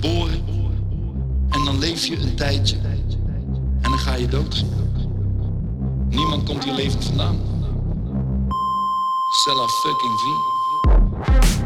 geboren en dan leef je een tijdje en dan ga je dood. Niemand komt hier levend vandaan. Cella fucking vie.